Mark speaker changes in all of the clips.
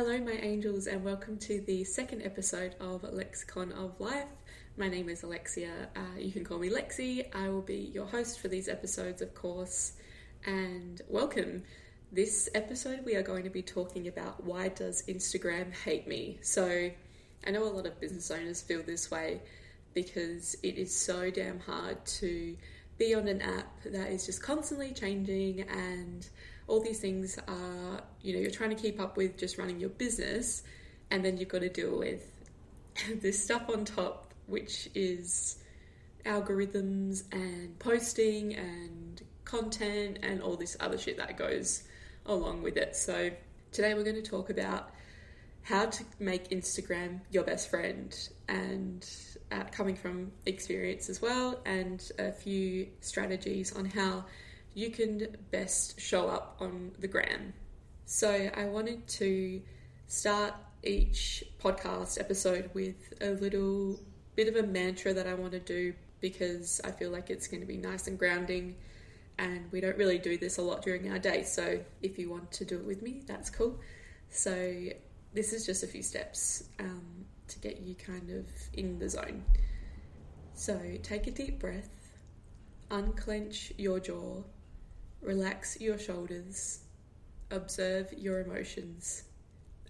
Speaker 1: Hello, my angels, and welcome to the second episode of Lexicon of Life. My name is Alexia. Uh, you can call me Lexi. I will be your host for these episodes, of course. And welcome. This episode, we are going to be talking about why does Instagram hate me? So, I know a lot of business owners feel this way because it is so damn hard to be on an app that is just constantly changing and all these things are, you know, you're trying to keep up with just running your business, and then you've got to deal with this stuff on top, which is algorithms and posting and content and all this other shit that goes along with it. So, today we're going to talk about how to make Instagram your best friend and uh, coming from experience as well, and a few strategies on how you can best show up on the gram. So, I wanted to start each podcast episode with a little bit of a mantra that I want to do because I feel like it's going to be nice and grounding. And we don't really do this a lot during our day. So, if you want to do it with me, that's cool. So, this is just a few steps um, to get you kind of in the zone. So, take a deep breath, unclench your jaw Relax your shoulders, observe your emotions,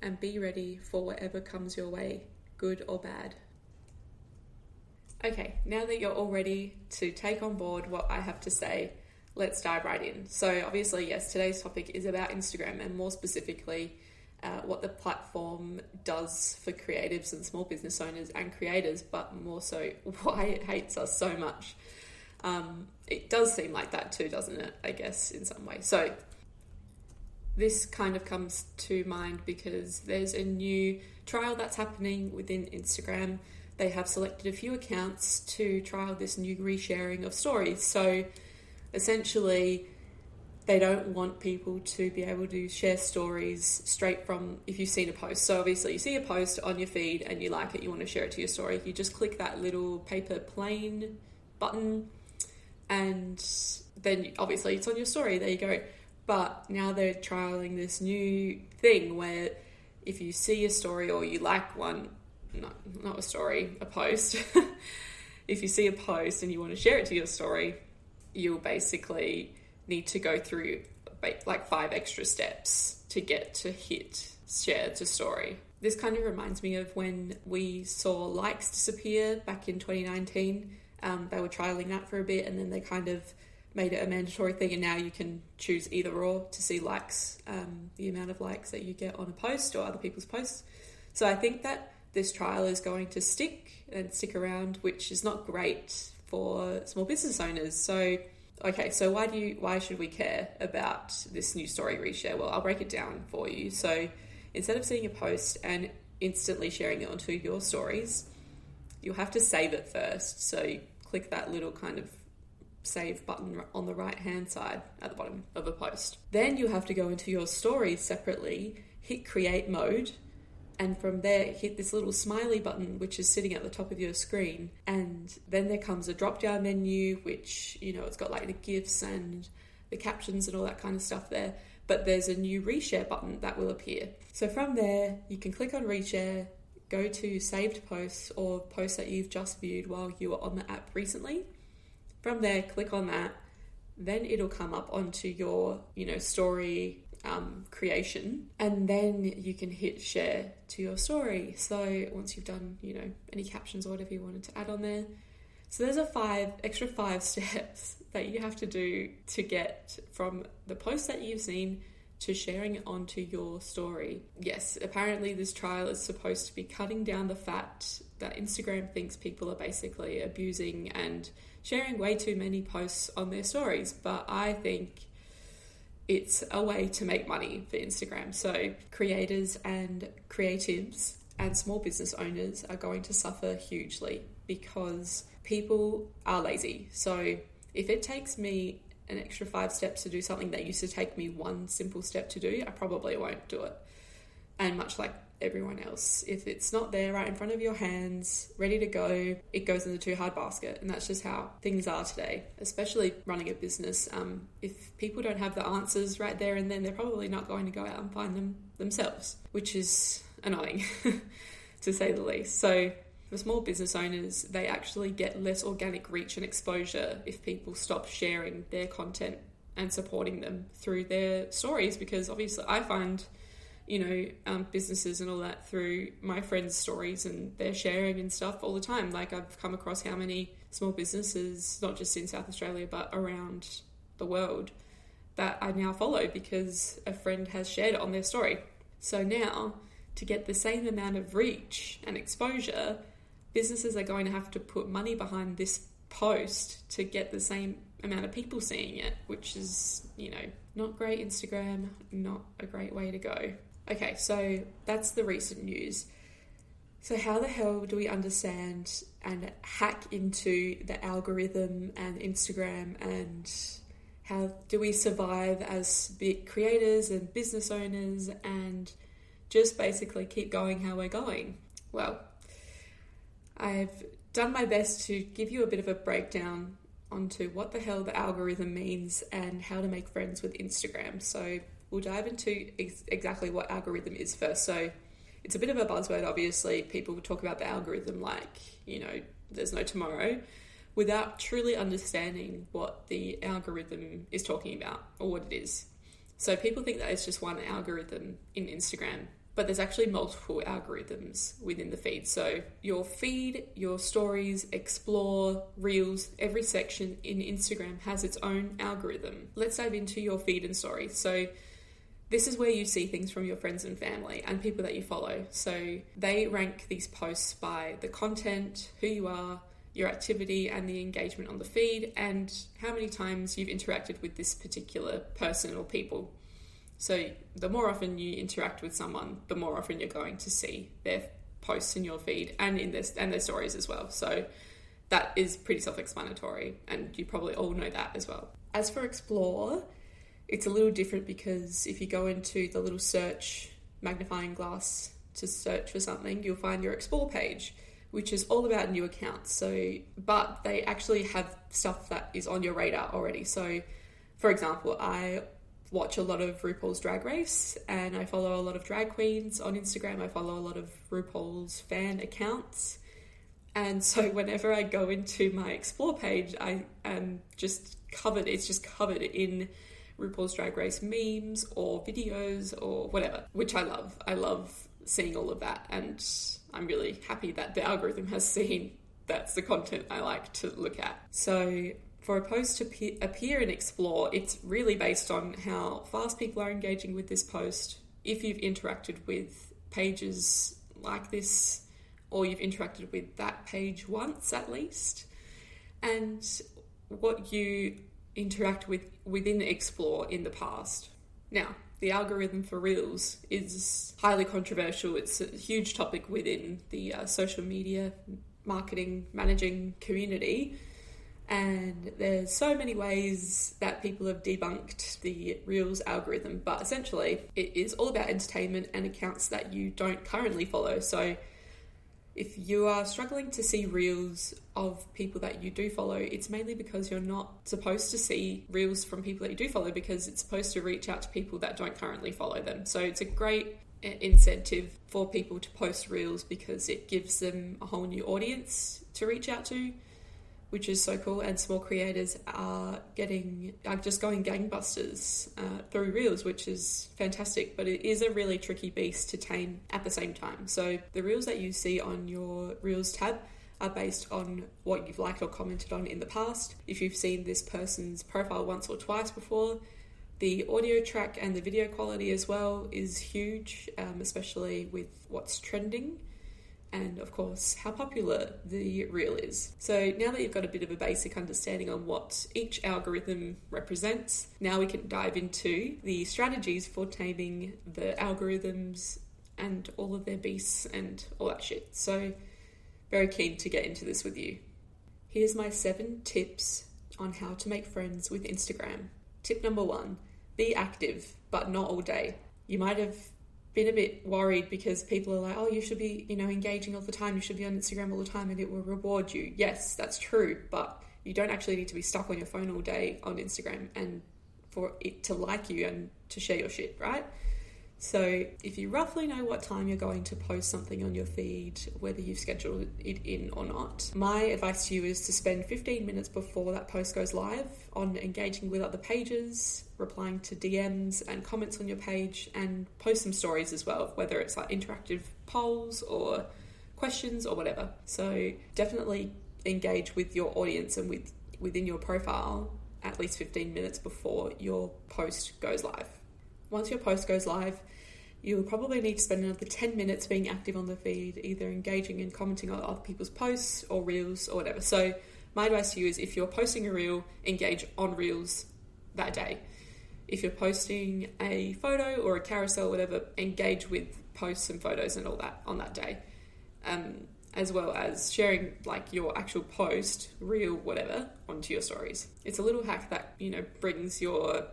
Speaker 1: and be ready for whatever comes your way, good or bad. Okay, now that you're all ready to take on board what I have to say, let's dive right in. So, obviously, yes, today's topic is about Instagram and more specifically, uh, what the platform does for creatives and small business owners and creators, but more so why it hates us so much. Um, it does seem like that too, doesn't it? I guess in some way. So this kind of comes to mind because there's a new trial that's happening within Instagram. They have selected a few accounts to trial this new resharing of stories. So essentially, they don't want people to be able to share stories straight from if you've seen a post. So obviously, you see a post on your feed and you like it, you want to share it to your story. You just click that little paper plane button and then obviously it's on your story. There you go. But now they're trialing this new thing where if you see a story or you like one, not not a story, a post. if you see a post and you want to share it to your story, you'll basically need to go through like five extra steps to get to hit share to story. This kind of reminds me of when we saw likes disappear back in 2019 um, they were trialing that for a bit and then they kind of made it a mandatory thing and now you can choose either or to see likes, um, the amount of likes that you get on a post or other people's posts. So I think that this trial is going to stick and stick around, which is not great for small business owners. So okay, so why do you why should we care about this new story reshare? Well, I'll break it down for you. So instead of seeing a post and instantly sharing it onto your stories, you'll have to save it first. So you click that little kind of save button on the right hand side at the bottom of a post. Then you have to go into your stories separately, hit create mode, and from there hit this little smiley button which is sitting at the top of your screen. And then there comes a drop down menu which, you know, it's got like the GIFs and the captions and all that kind of stuff there. But there's a new reshare button that will appear. So from there, you can click on reshare, go to saved posts or posts that you've just viewed while you were on the app recently. From there, click on that. Then it'll come up onto your, you know, story um, creation, and then you can hit share to your story. So once you've done, you know, any captions or whatever you wanted to add on there. So there's a five extra five steps that you have to do to get from the post that you've seen to sharing it onto your story. Yes, apparently this trial is supposed to be cutting down the fat that Instagram thinks people are basically abusing and sharing way too many posts on their stories, but I think it's a way to make money for Instagram. So, creators and creatives and small business owners are going to suffer hugely because people are lazy. So, if it takes me an extra five steps to do something that used to take me one simple step to do, I probably won't do it. And much like everyone else, if it's not there right in front of your hands, ready to go, it goes in the too hard basket. And that's just how things are today, especially running a business. Um, if people don't have the answers right there and then, they're probably not going to go out and find them themselves, which is annoying to say the least. So, for small business owners, they actually get less organic reach and exposure if people stop sharing their content and supporting them through their stories because obviously I find you know, um, businesses and all that through my friends' stories and their sharing and stuff all the time. Like I've come across how many small businesses, not just in South Australia but around the world, that I now follow because a friend has shared it on their story. So now, to get the same amount of reach and exposure, businesses are going to have to put money behind this post to get the same amount of people seeing it, which is, you know, not great Instagram, not a great way to go. Okay, so that's the recent news. So, how the hell do we understand and hack into the algorithm and Instagram and how do we survive as creators and business owners and just basically keep going how we're going? Well, I've done my best to give you a bit of a breakdown onto what the hell the algorithm means and how to make friends with Instagram. So, we'll dive into ex- exactly what algorithm is first. So it's a bit of a buzzword, obviously. People talk about the algorithm like, you know, there's no tomorrow without truly understanding what the algorithm is talking about or what it is. So people think that it's just one algorithm in Instagram, but there's actually multiple algorithms within the feed. So your feed, your stories, explore, reels, every section in Instagram has its own algorithm. Let's dive into your feed and story. So this is where you see things from your friends and family and people that you follow. So they rank these posts by the content, who you are, your activity, and the engagement on the feed, and how many times you've interacted with this particular person or people. So the more often you interact with someone, the more often you're going to see their posts in your feed and in this and their stories as well. So that is pretty self-explanatory, and you probably all know that as well. As for explore, it's a little different because if you go into the little search magnifying glass to search for something, you'll find your explore page, which is all about new accounts. So, but they actually have stuff that is on your radar already. So, for example, I watch a lot of RuPaul's Drag Race and I follow a lot of drag queens on Instagram. I follow a lot of RuPaul's fan accounts. And so whenever I go into my explore page, I am just covered, it's just covered in RuPaul's Drag Race memes or videos or whatever, which I love. I love seeing all of that, and I'm really happy that the algorithm has seen that's the content I like to look at. So, for a post to appear and explore, it's really based on how fast people are engaging with this post. If you've interacted with pages like this, or you've interacted with that page once at least, and what you interact with within Explore in the past. Now, the algorithm for Reels is highly controversial. It's a huge topic within the uh, social media marketing managing community. And there's so many ways that people have debunked the Reels algorithm, but essentially it is all about entertainment and accounts that you don't currently follow. So if you are struggling to see reels of people that you do follow, it's mainly because you're not supposed to see reels from people that you do follow because it's supposed to reach out to people that don't currently follow them. So it's a great uh, incentive for people to post reels because it gives them a whole new audience to reach out to which is so cool. And small creators are getting, are just going gangbusters uh, through Reels, which is fantastic. But it is a really tricky beast to tame at the same time. So the Reels that you see on your Reels tab are based on what you've liked or commented on in the past. If you've seen this person's profile once or twice before, the audio track and the video quality as well is huge, um, especially with what's trending and of course how popular the reel is. So now that you've got a bit of a basic understanding on what each algorithm represents, now we can dive into the strategies for taming the algorithms and all of their beasts and all that shit. So very keen to get into this with you. Here's my seven tips on how to make friends with Instagram. Tip number one be active, but not all day. You might have been a bit worried because people are like, oh, you should be, you know, engaging all the time. You should be on Instagram all the time and it will reward you. Yes, that's true. But you don't actually need to be stuck on your phone all day on Instagram and for it to like you and to share your shit, right? So, if you roughly know what time you're going to post something on your feed, whether you've scheduled it in or not, my advice to you is to spend 15 minutes before that post goes live on engaging with other pages, replying to DMs and comments on your page, and post some stories as well, whether it's like interactive polls or questions or whatever. So, definitely engage with your audience and with within your profile at least 15 minutes before your post goes live. Once your post goes live, you'll probably need to spend another 10 minutes being active on the feed, either engaging and commenting on other people's posts or reels or whatever. So, my advice to you is if you're posting a reel, engage on reels that day. If you're posting a photo or a carousel, whatever, engage with posts and photos and all that on that day. Um, as well as sharing like your actual post, reel, whatever, onto your stories. It's a little hack that, you know, brings your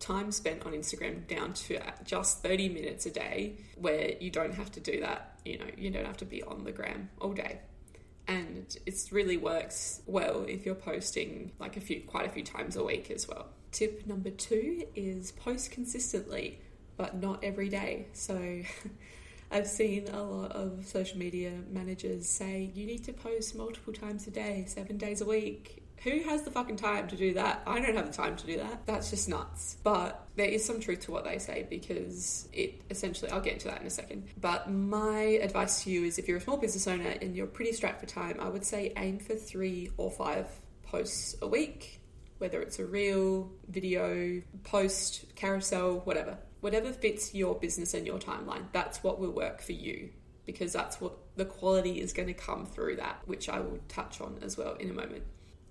Speaker 1: time spent on Instagram down to just 30 minutes a day where you don't have to do that. You know, you don't have to be on the gram all day. And it really works well if you're posting like a few, quite a few times a week as well. Tip number two is post consistently, but not every day. So I've seen a lot of social media managers say you need to post multiple times a day, seven days a week. Who has the fucking time to do that? I don't have the time to do that. That's just nuts. But there is some truth to what they say because it essentially, I'll get into that in a second. But my advice to you is if you're a small business owner and you're pretty strapped for time, I would say aim for three or five posts a week, whether it's a reel, video, post, carousel, whatever whatever fits your business and your timeline, that's what will work for you because that's what the quality is going to come through that, which I will touch on as well in a moment.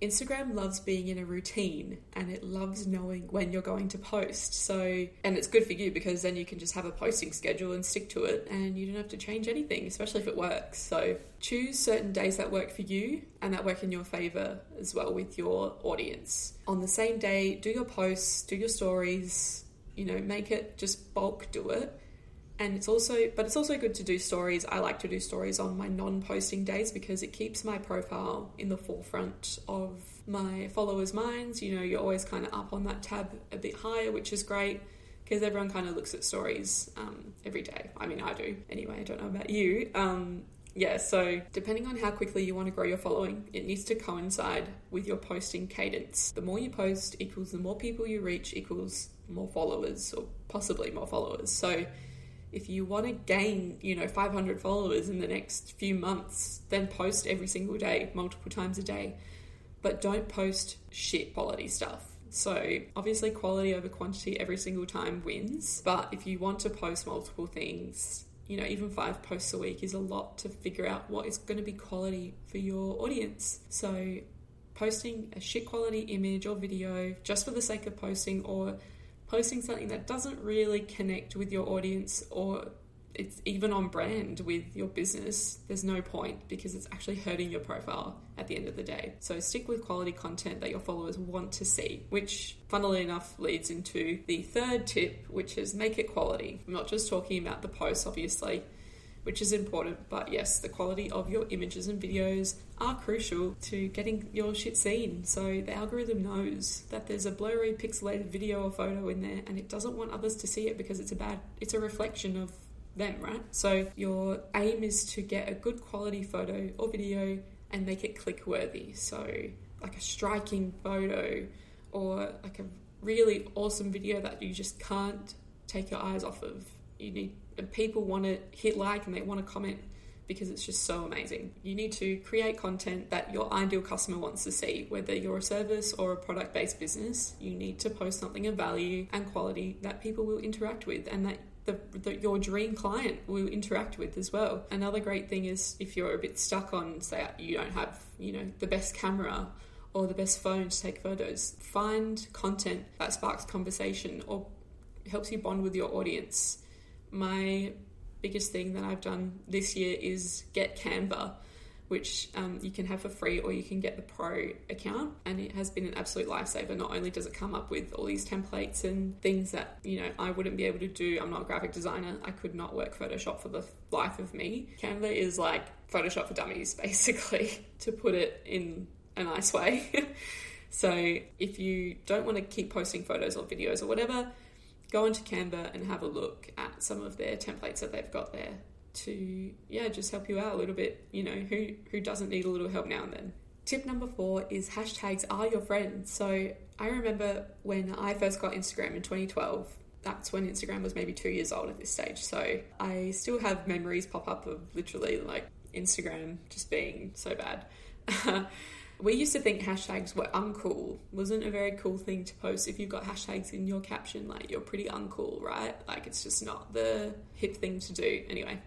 Speaker 1: Instagram loves being in a routine and it loves knowing when you're going to post. So, and it's good for you because then you can just have a posting schedule and stick to it and you don't have to change anything, especially if it works. So, choose certain days that work for you and that work in your favor as well with your audience. On the same day, do your posts, do your stories, you know, make it just bulk do it. And it's also, but it's also good to do stories. I like to do stories on my non posting days because it keeps my profile in the forefront of my followers' minds. You know, you're always kind of up on that tab a bit higher, which is great because everyone kind of looks at stories um, every day. I mean, I do anyway. I don't know about you. Um, yeah, so depending on how quickly you want to grow your following, it needs to coincide with your posting cadence. The more you post equals the more people you reach equals more followers or possibly more followers. So if you want to gain, you know, 500 followers in the next few months, then post every single day, multiple times a day. But don't post shit quality stuff. So, obviously, quality over quantity every single time wins. But if you want to post multiple things, you know, even five posts a week is a lot to figure out what is going to be quality for your audience. So, posting a shit quality image or video just for the sake of posting or posting something that doesn't really connect with your audience or it's even on brand with your business, there's no point because it's actually hurting your profile at the end of the day. So stick with quality content that your followers want to see, which funnily enough leads into the third tip, which is make it quality. I'm not just talking about the posts, obviously, which is important, but yes, the quality of your images and videos are crucial to getting your shit seen. So the algorithm knows that there's a blurry pixelated video or photo in there and it doesn't want others to see it because it's a bad it's a reflection of them, right? So your aim is to get a good quality photo or video and make it click worthy. So like a striking photo or like a really awesome video that you just can't take your eyes off of. You need people want to hit like and they want to comment because it's just so amazing. You need to create content that your ideal customer wants to see, whether you're a service or a product based business. You need to post something of value and quality that people will interact with and that the, the, your dream client will interact with as well. Another great thing is if you're a bit stuck on, say, you don't have, you know, the best camera or the best phone to take photos, find content that sparks conversation or helps you bond with your audience. My biggest thing that I've done this year is get Canva, which um, you can have for free or you can get the pro account. And it has been an absolute lifesaver. Not only does it come up with all these templates and things that, you know, I wouldn't be able to do. I'm not a graphic designer. I could not work Photoshop for the life of me. Canva is like Photoshop for dummies, basically, to put it in a nice way. so if you don't want to keep posting photos or videos or whatever, go into Canva and have a look at some of their templates that they've got there to yeah just help you out a little bit you know who who doesn't need a little help now and then. Tip number four is hashtags are your friends. So i remember when i first got instagram in 2012 that's when instagram was maybe two years old at this stage. So i still have memories pop up of literally like instagram just being so bad we used to think hashtags were uncool. Wasn't a very cool thing to post if you've got hashtags in your caption like you're pretty uncool right? Like it's just not the hip thing to do. Anyway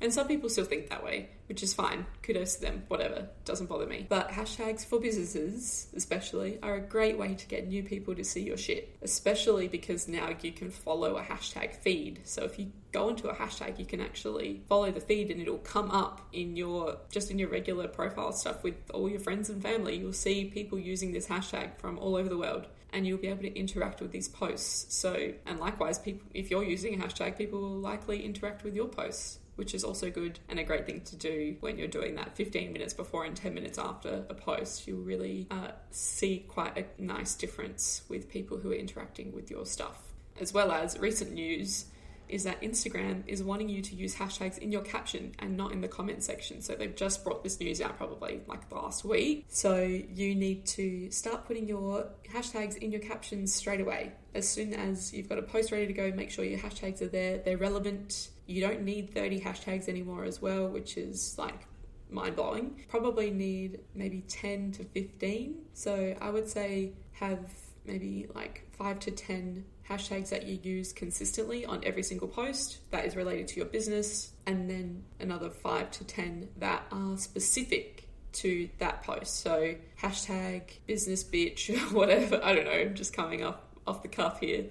Speaker 1: and some people still think that way, which is fine. Kudos to them, whatever, doesn't bother me. But hashtags for businesses, especially, are a great way to get new people to see your shit, especially because now you can follow a hashtag feed. So if you go into a hashtag, you can actually follow the feed and it'll come up in your just in your regular profile stuff with all your friends and family. You'll see people using this hashtag from all over the world and you'll be able to interact with these posts. So, and likewise, people if you're using a hashtag, people will likely interact with your posts which is also good and a great thing to do when you're doing that 15 minutes before and 10 minutes after a post. You'll really uh, see quite a nice difference with people who are interacting with your stuff. As well as recent news is that Instagram is wanting you to use hashtags in your caption and not in the comment section. So they've just brought this news out probably like last week. So you need to start putting your hashtags in your captions straight away. As soon as you've got a post ready to go, make sure your hashtags are there, they're relevant you don't need 30 hashtags anymore as well, which is like mind blowing. Probably need maybe 10 to 15. So I would say have maybe like 5 to 10 hashtags that you use consistently on every single post that is related to your business, and then another 5 to 10 that are specific to that post. So hashtag business bitch, whatever. I don't know, just coming up off the cuff here.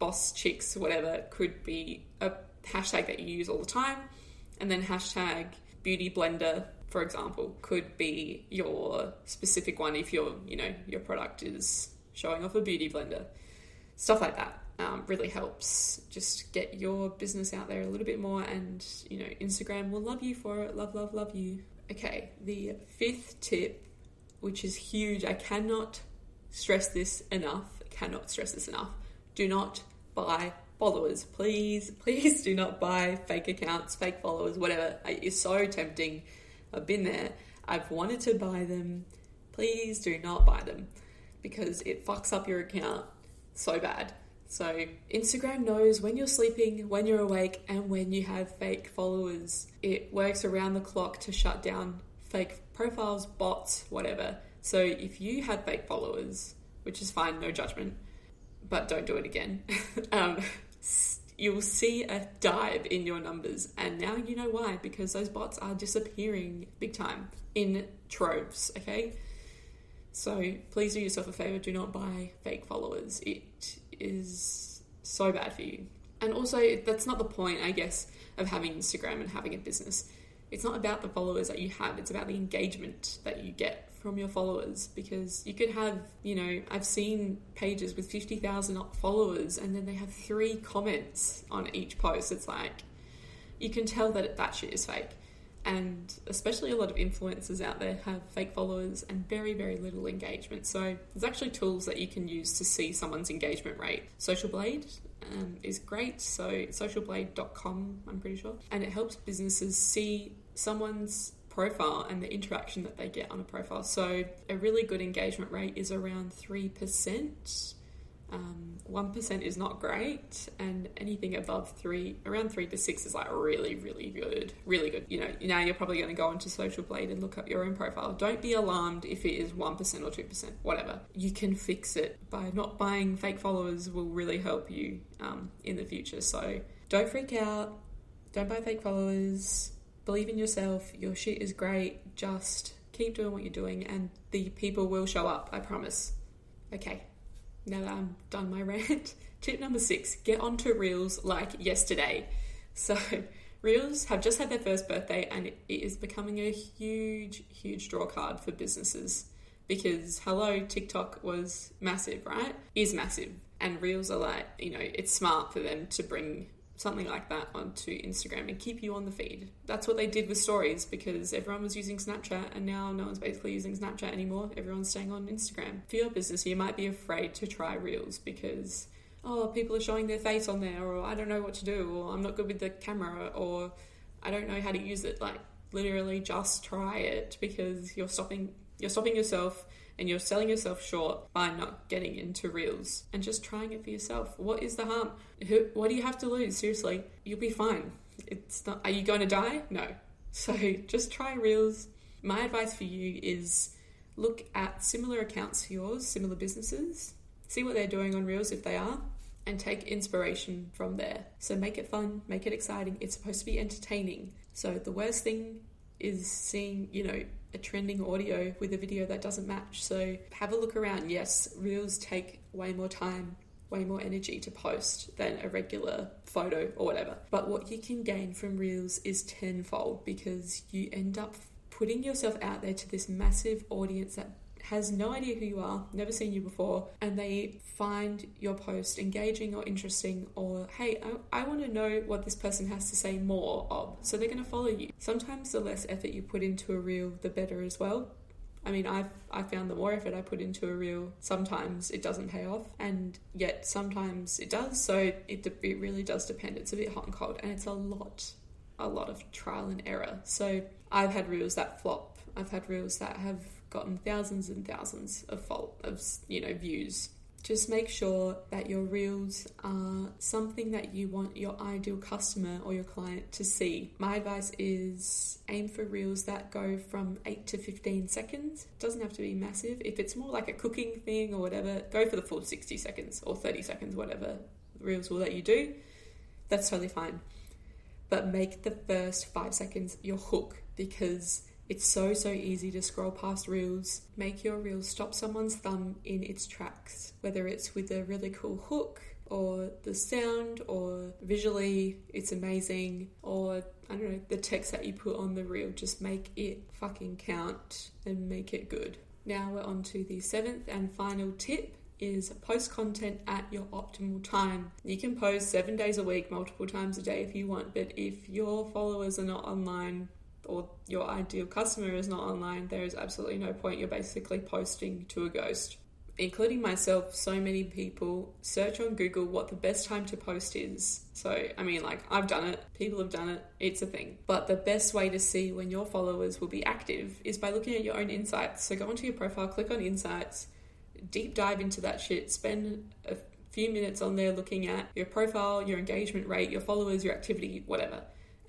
Speaker 1: Boss chicks, whatever, could be a hashtag that you use all the time, and then hashtag beauty blender, for example, could be your specific one if your you know your product is showing off a beauty blender. Stuff like that um, really helps just get your business out there a little bit more, and you know Instagram will love you for it. Love, love, love you. Okay, the fifth tip, which is huge. I cannot stress this enough. cannot stress this enough. Do not buy followers. Please, please do not buy fake accounts, fake followers, whatever. It's so tempting. I've been there. I've wanted to buy them. Please do not buy them because it fucks up your account so bad. So, Instagram knows when you're sleeping, when you're awake, and when you have fake followers. It works around the clock to shut down fake profiles, bots, whatever. So, if you have fake followers, which is fine, no judgment, but don't do it again. um, you'll see a dive in your numbers. And now you know why, because those bots are disappearing big time in troves, okay? So please do yourself a favor, do not buy fake followers. It is so bad for you. And also, that's not the point, I guess, of having Instagram and having a business. It's not about the followers that you have, it's about the engagement that you get from your followers because you could have, you know, I've seen pages with 50,000 followers and then they have three comments on each post. It's like, you can tell that that shit is fake. And especially a lot of influencers out there have fake followers and very, very little engagement. So there's actually tools that you can use to see someone's engagement rate. Social Blade um, is great. So socialblade.com, I'm pretty sure. And it helps businesses see someone's profile and the interaction that they get on a profile. So, a really good engagement rate is around 3%. Um, 1% is not great, and anything above 3, around 3 to 6 is like really, really good. Really good. You know, now you're probably going to go into Social Blade and look up your own profile. Don't be alarmed if it is 1% or 2%, whatever. You can fix it by not buying fake followers, will really help you um, in the future. So, don't freak out. Don't buy fake followers believe in yourself, your shit is great, just keep doing what you're doing and the people will show up, I promise. Okay, now that I'm done my rant, tip number six get onto reels like yesterday. So, Reels have just had their first birthday and it is becoming a huge, huge draw card for businesses because hello, TikTok was massive, right? Is massive. And Reels are like, you know, it's smart for them to bring something like that onto Instagram and keep you on the feed. That's what they did with stories because everyone was using Snapchat and now no one's basically using Snapchat anymore. Everyone's staying on Instagram. For your business, you might be afraid to try Reels because oh, people are showing their face on there, or I don't know what to do, or I'm not good with the camera, or I don't know how to use it. Like literally, just try it because you're stopping you're stopping yourself and you're selling yourself short by not getting into reels and just trying it for yourself. What is the harm? Who, What do you have to lose? Seriously, you'll be fine. It's not. Are you going to die? No. So just try reels. My advice for you is look at similar accounts to yours, similar businesses, see what they're doing on reels if they are, and take inspiration from there. So make it fun, make it exciting. It's supposed to be entertaining. So the worst thing is seeing, you know, a trending audio with a video that doesn't match. So have a look around. Yes, reels take way more time, way more energy to post than a regular photo or whatever. But what you can gain from reels is tenfold because you end up putting yourself out there to this massive audience that has no idea who you are, never seen you before, and they find your post engaging or interesting, or hey, I, I want to know what this person has to say more of. So they're going to follow you. Sometimes the less effort you put into a reel, the better as well. I mean, I've I found the more effort I put into a reel, sometimes it doesn't pay off, and yet sometimes it does. So it it really does depend. It's a bit hot and cold, and it's a lot, a lot of trial and error. So I've had reels that flop. I've had reels that have gotten thousands and thousands of fault of you know views just make sure that your reels are something that you want your ideal customer or your client to see. My advice is aim for reels that go from 8 to 15 seconds. Doesn't have to be massive. If it's more like a cooking thing or whatever, go for the full 60 seconds or 30 seconds, whatever reels will let you do. That's totally fine. But make the first 5 seconds your hook because it's so, so easy to scroll past reels. Make your reel stop someone's thumb in its tracks, whether it's with a really cool hook or the sound or visually it's amazing or I don't know, the text that you put on the reel. Just make it fucking count and make it good. Now we're on to the seventh and final tip is post content at your optimal time. You can post seven days a week, multiple times a day if you want, but if your followers are not online or your ideal customer is not online, there is absolutely no point. You're basically posting to a ghost. Including myself, so many people search on Google what the best time to post is. So, I mean, like, I've done it, people have done it, it's a thing. But the best way to see when your followers will be active is by looking at your own insights. So, go onto your profile, click on insights, deep dive into that shit, spend a few minutes on there looking at your profile, your engagement rate, your followers, your activity, whatever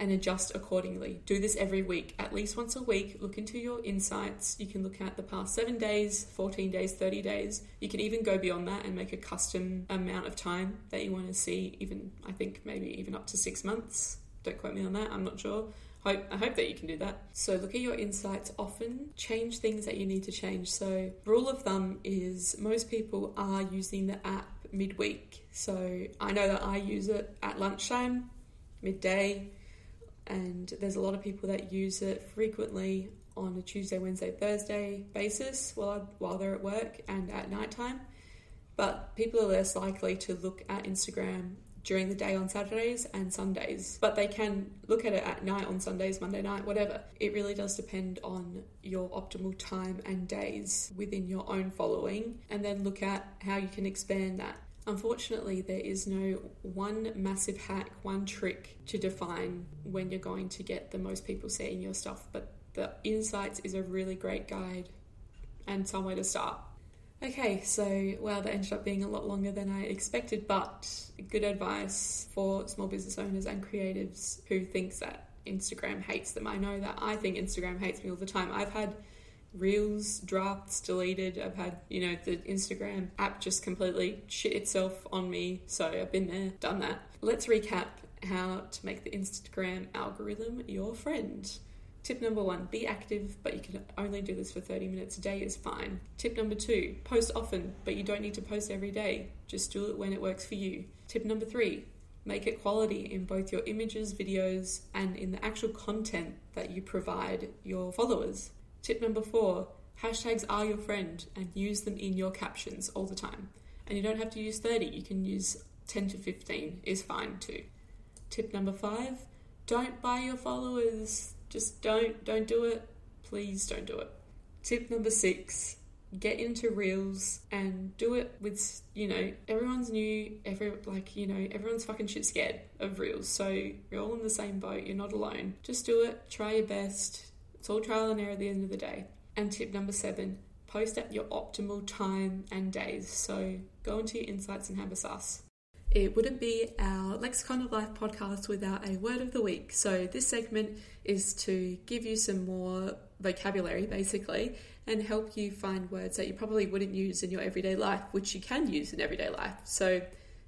Speaker 1: and adjust accordingly. Do this every week, at least once a week. Look into your insights. You can look at the past seven days, 14 days, 30 days. You can even go beyond that and make a custom amount of time that you want to see, even, I think, maybe even up to six months. Don't quote me on that, I'm not sure. I hope that you can do that. So, look at your insights often, change things that you need to change. So, rule of thumb is most people are using the app midweek. So, I know that I use it at lunchtime, midday, and there's a lot of people that use it frequently on a Tuesday, Wednesday, Thursday basis while while they're at work and at night time. But people are less likely to look at Instagram during the day on Saturdays and Sundays, but they can look at it at night on Sundays, Monday night, whatever. It really does depend on your optimal time and days within your own following, and then look at how you can expand that. Unfortunately, there is no one massive hack, one trick to define when you're going to get the most people seeing your stuff, but the Insights is a really great guide and somewhere to start. Okay, so well, that ended up being a lot longer than I expected, but good advice for small business owners and creatives who thinks that Instagram hates them. I know that I think Instagram hates me all the time. I've had reels drafts deleted. I've had, you know, the Instagram app just completely shit itself on me. So I've been there, done that. Let's recap how to make the Instagram algorithm your friend. Tip number one, be active, but you can only do this for 30 minutes a day is fine. Tip number two, post often, but you don't need to post every day. Just do it when it works for you. Tip number three, Make it quality in both your images, videos, and in the actual content that you provide your followers. Tip number four hashtags are your friend and use them in your captions all the time. And you don't have to use 30, you can use 10 to 15 is fine too. Tip number five don't buy your followers. Just don't, don't do it. Please don't do it. Tip number six get into reels and do it with you know everyone's new every like you know everyone's fucking shit scared of reels so you're all in the same boat you're not alone just do it try your best it's all trial and error at the end of the day and tip number seven post at your optimal time and days so go into your insights and have a sus it wouldn't be our Lexicon of Life podcast without a word of the week. So, this segment is to give you some more vocabulary basically and help you find words that you probably wouldn't use in your everyday life, which you can use in everyday life. So,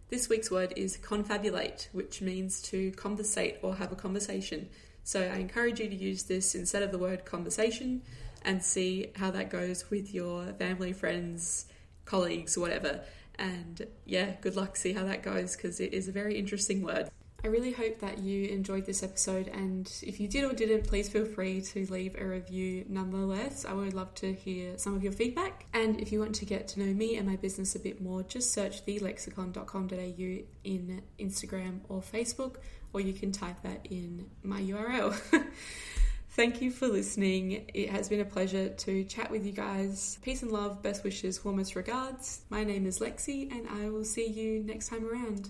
Speaker 1: this week's word is confabulate, which means to conversate or have a conversation. So, I encourage you to use this instead of the word conversation and see how that goes with your family, friends, colleagues, whatever. And yeah, good luck, see how that goes because it is a very interesting word. I really hope that you enjoyed this episode, and if you did or didn't, please feel free to leave a review nonetheless. I would love to hear some of your feedback. And if you want to get to know me and my business a bit more, just search thelexicon.com.au in Instagram or Facebook, or you can type that in my URL. Thank you for listening. It has been a pleasure to chat with you guys. Peace and love, best wishes, warmest regards. My name is Lexi, and I will see you next time around.